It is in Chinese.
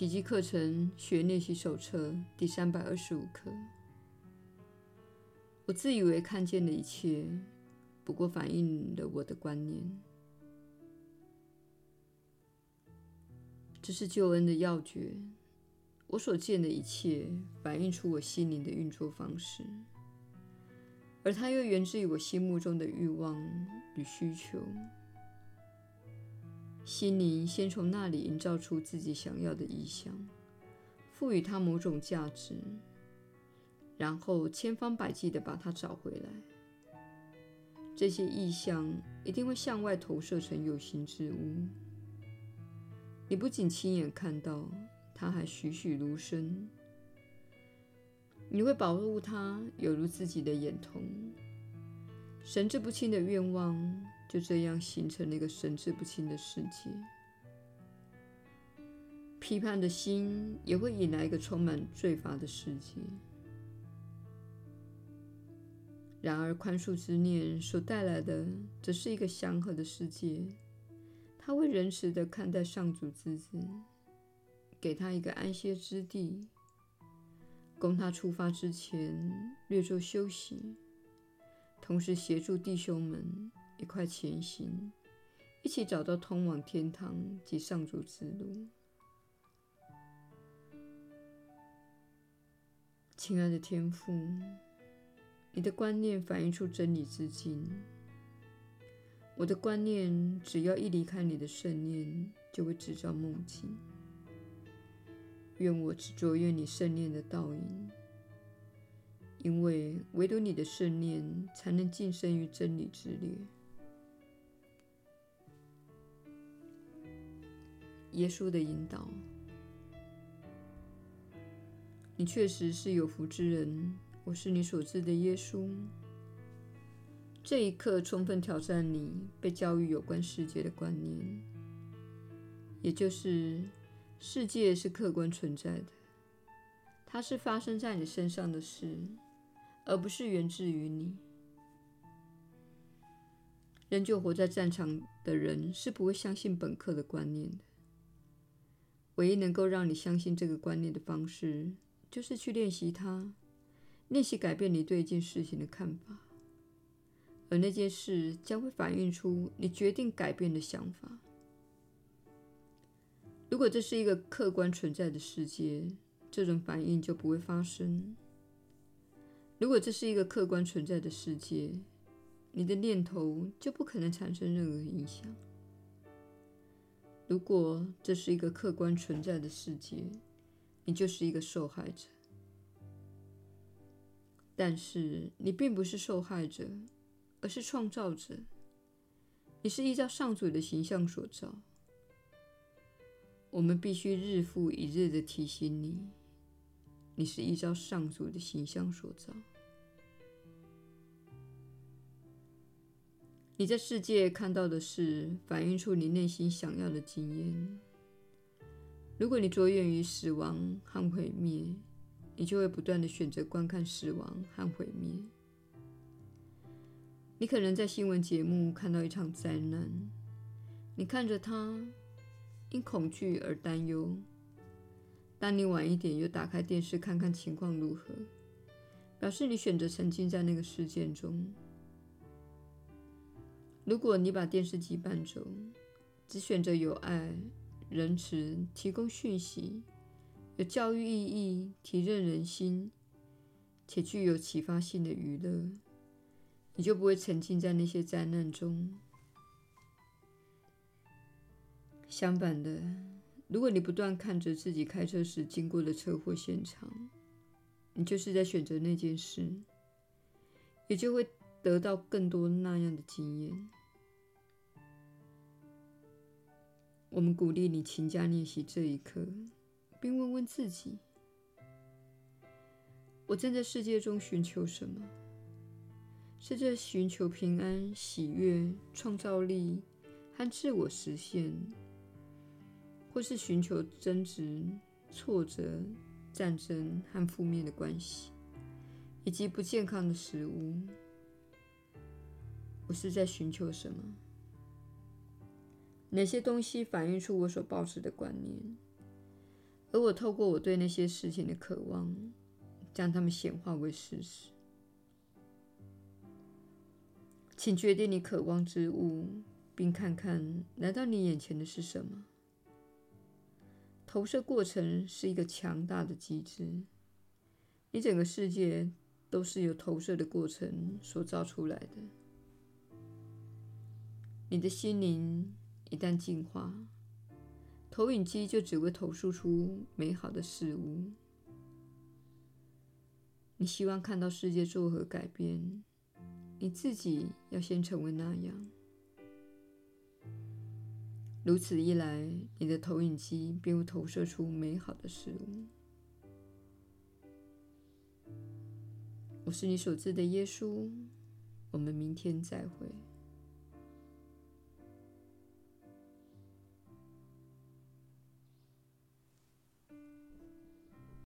奇迹课程学练习手册第三百二十五课。我自以为看见了一切，不过反映了我的观念。这是救恩的要诀。我所见的一切，反映出我心灵的运作方式，而它又源自于我心目中的欲望与需求。心灵先从那里营造出自己想要的意象，赋予它某种价值，然后千方百计地把它找回来。这些意象一定会向外投射成有形之物。你不仅亲眼看到，它还栩栩如生。你会保护它，犹如自己的眼瞳。神志不清的愿望就这样形成了一个神志不清的世界。批判的心也会引来一个充满罪罚的世界。然而，宽恕之念所带来的，则是一个祥和的世界。他会仁慈地看待上主之子，给他一个安歇之地，供他出发之前略作休息，同时协助弟兄们一块前行，一起找到通往天堂及上主之路。亲爱的天父，你的观念反映出真理之境。我的观念，只要一离开你的圣念，就会制造梦境。愿我只着愿你圣念的倒影，因为唯独你的圣念才能晋升于真理之列。耶稣的引导，你确实是有福之人。我是你所知的耶稣。这一刻充分挑战你被教育有关世界的观念，也就是世界是客观存在的，它是发生在你身上的事，而不是源自于你。仍旧活在战场的人是不会相信本课的观念的。唯一能够让你相信这个观念的方式，就是去练习它，练习改变你对一件事情的看法。而那件事将会反映出你决定改变的想法。如果这是一个客观存在的世界，这种反应就不会发生。如果这是一个客观存在的世界，你的念头就不可能产生任何影响。如果这是一个客观存在的世界，你就是一个受害者。但是你并不是受害者。而是创造者，你是依照上主的形象所造。我们必须日复一日地提醒你，你是依照上主的形象所造。你在世界看到的事，反映出你内心想要的经验。如果你着眼于死亡和毁灭，你就会不断地选择观看死亡和毁灭。你可能在新闻节目看到一场灾难，你看着它，因恐惧而担忧。当你晚一点又打开电视看看情况如何，表示你选择沉浸在那个事件中。如果你把电视机搬走，只选择有爱、仁慈、提供讯息、有教育意义、提振人心且具有启发性的娱乐。你就不会沉浸在那些灾难中。相反的，如果你不断看着自己开车时经过的车祸现场，你就是在选择那件事，也就会得到更多那样的经验。我们鼓励你勤加练习这一课，并问问自己：我正在世界中寻求什么？是在寻求平安、喜悦、创造力和自我实现，或是寻求争执、挫折、战争和负面的关系，以及不健康的食物？我是在寻求什么？哪些东西反映出我所抱持的观念？而我透过我对那些事情的渴望，将它们显化为事实。请决定你渴望之物，并看看来到你眼前的是什么。投射过程是一个强大的机制，你整个世界都是由投射的过程所造出来的。你的心灵一旦进化，投影机就只会投射出美好的事物。你希望看到世界作何改变？你自己要先成为那样，如此一来，你的投影机便会投射出美好的事物。我是你所知的耶稣，我们明天再会。